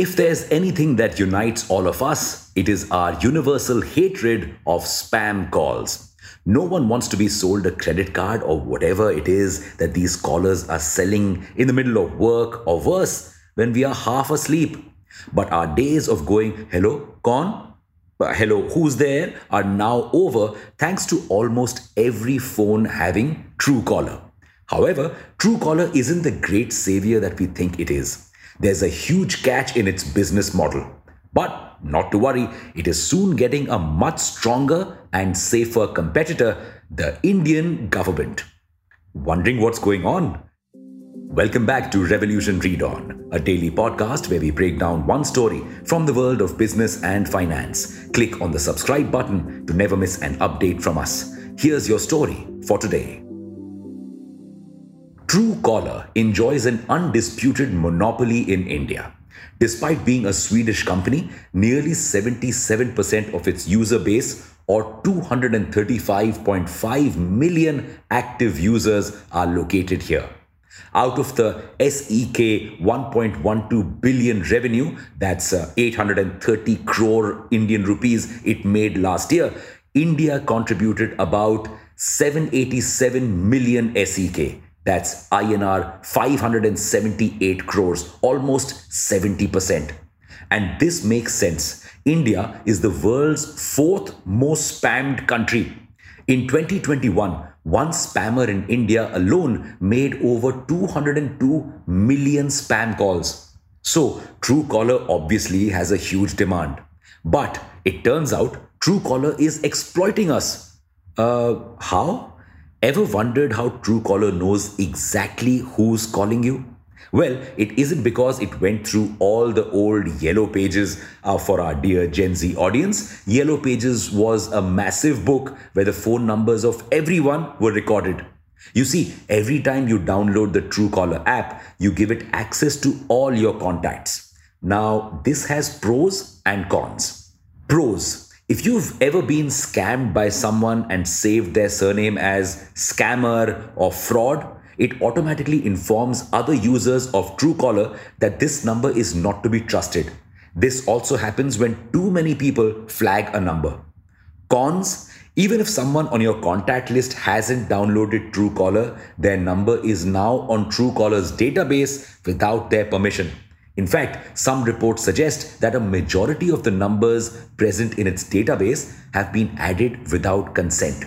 If there's anything that unites all of us, it is our universal hatred of spam calls. No one wants to be sold a credit card or whatever it is that these callers are selling in the middle of work or worse, when we are half asleep. But our days of going, hello, con? Uh, hello, who's there? are now over thanks to almost every phone having Truecaller. However, Truecaller isn't the great savior that we think it is. There's a huge catch in its business model. But not to worry, it is soon getting a much stronger and safer competitor, the Indian government. Wondering what's going on? Welcome back to Revolution Read On, a daily podcast where we break down one story from the world of business and finance. Click on the subscribe button to never miss an update from us. Here's your story for today. Truecaller enjoys an undisputed monopoly in India. Despite being a Swedish company, nearly 77% of its user base, or 235.5 million active users, are located here. Out of the SEK 1.12 billion revenue, that's uh, 830 crore Indian rupees it made last year, India contributed about 787 million SEK that's INR 578 crores, almost 70%. And this makes sense. India is the world's fourth most spammed country. In 2021, one spammer in India alone made over 202 million spam calls. So, Truecaller obviously has a huge demand. But it turns out Truecaller is exploiting us. Uh, how? Ever wondered how Truecaller knows exactly who's calling you? Well, it isn't because it went through all the old Yellow Pages uh, for our dear Gen Z audience. Yellow Pages was a massive book where the phone numbers of everyone were recorded. You see, every time you download the Truecaller app, you give it access to all your contacts. Now, this has pros and cons. Pros if you've ever been scammed by someone and saved their surname as scammer or fraud, it automatically informs other users of Truecaller that this number is not to be trusted. This also happens when too many people flag a number. Cons even if someone on your contact list hasn't downloaded Truecaller, their number is now on Truecaller's database without their permission. In fact, some reports suggest that a majority of the numbers present in its database have been added without consent.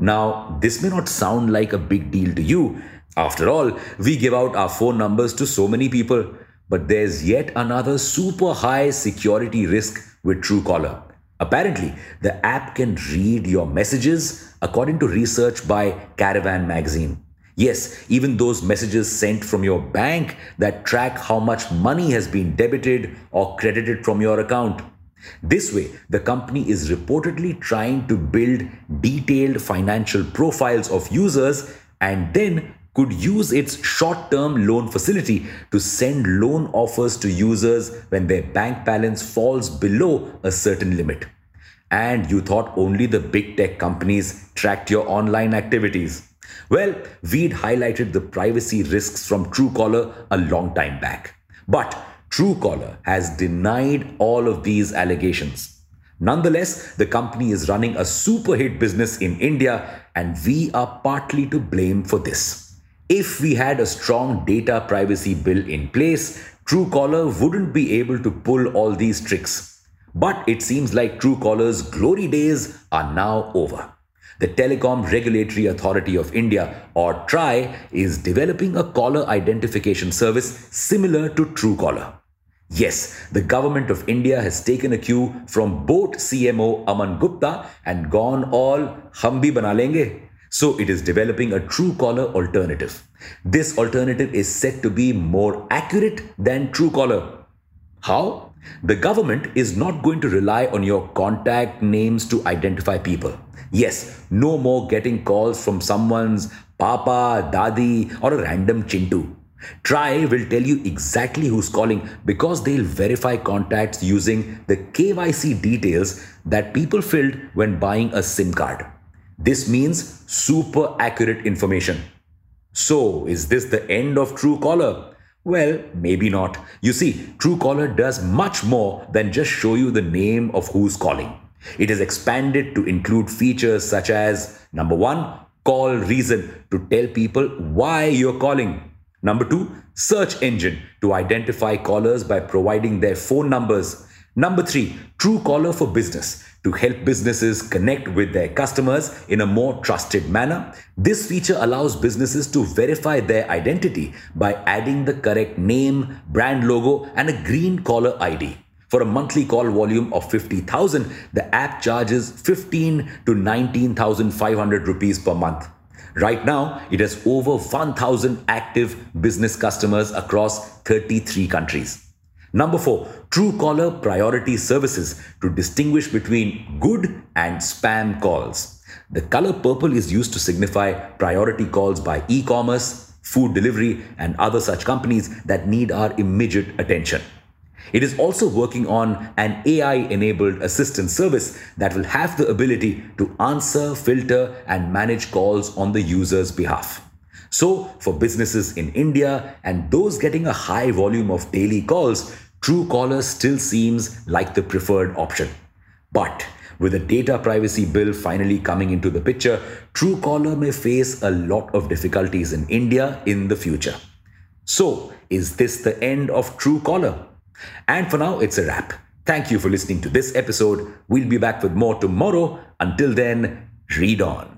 Now, this may not sound like a big deal to you. After all, we give out our phone numbers to so many people. But there's yet another super high security risk with Truecaller. Apparently, the app can read your messages according to research by Caravan magazine. Yes, even those messages sent from your bank that track how much money has been debited or credited from your account. This way, the company is reportedly trying to build detailed financial profiles of users and then could use its short term loan facility to send loan offers to users when their bank balance falls below a certain limit. And you thought only the big tech companies tracked your online activities. Well, we'd highlighted the privacy risks from Truecaller a long time back. But Truecaller has denied all of these allegations. Nonetheless, the company is running a super hit business in India, and we are partly to blame for this. If we had a strong data privacy bill in place, Truecaller wouldn't be able to pull all these tricks. But it seems like Truecaller's glory days are now over. The Telecom Regulatory Authority of India, or TRAI, is developing a caller identification service similar to Truecaller. Yes, the government of India has taken a cue from boAt CMO Aman Gupta and gone all humbi banalenge. So it is developing a Truecaller alternative. This alternative is said to be more accurate than Truecaller. How? The government is not going to rely on your contact names to identify people. Yes, no more getting calls from someone's papa, dadi, or a random chintu. TRAI will tell you exactly who's calling because they'll verify contacts using the KYC details that people filled when buying a SIM card. This means super accurate information. So, is this the end of Truecaller? Well, maybe not. You see, Truecaller does much more than just show you the name of who's calling. It has expanded to include features such as number one, call reason to tell people why you're calling. Number two, search engine to identify callers by providing their phone numbers. Number three, Truecaller for Business to help businesses connect with their customers in a more trusted manner. This feature allows businesses to verify their identity by adding the correct name, brand logo, and a green caller ID. For a monthly call volume of 50,000, the app charges 15 to 19,500 rupees per month. Right now, it has over 1,000 active business customers across 33 countries. Number four, Truecaller priority services to distinguish between good and spam calls. The color purple is used to signify priority calls by e commerce, food delivery, and other such companies that need our immediate attention. It is also working on an AI enabled assistant service that will have the ability to answer, filter, and manage calls on the user's behalf. So, for businesses in India and those getting a high volume of daily calls, Truecaller still seems like the preferred option. But with the data privacy bill finally coming into the picture, Truecaller may face a lot of difficulties in India in the future. So, is this the end of Truecaller? And for now, it's a wrap. Thank you for listening to this episode. We'll be back with more tomorrow. Until then, read on.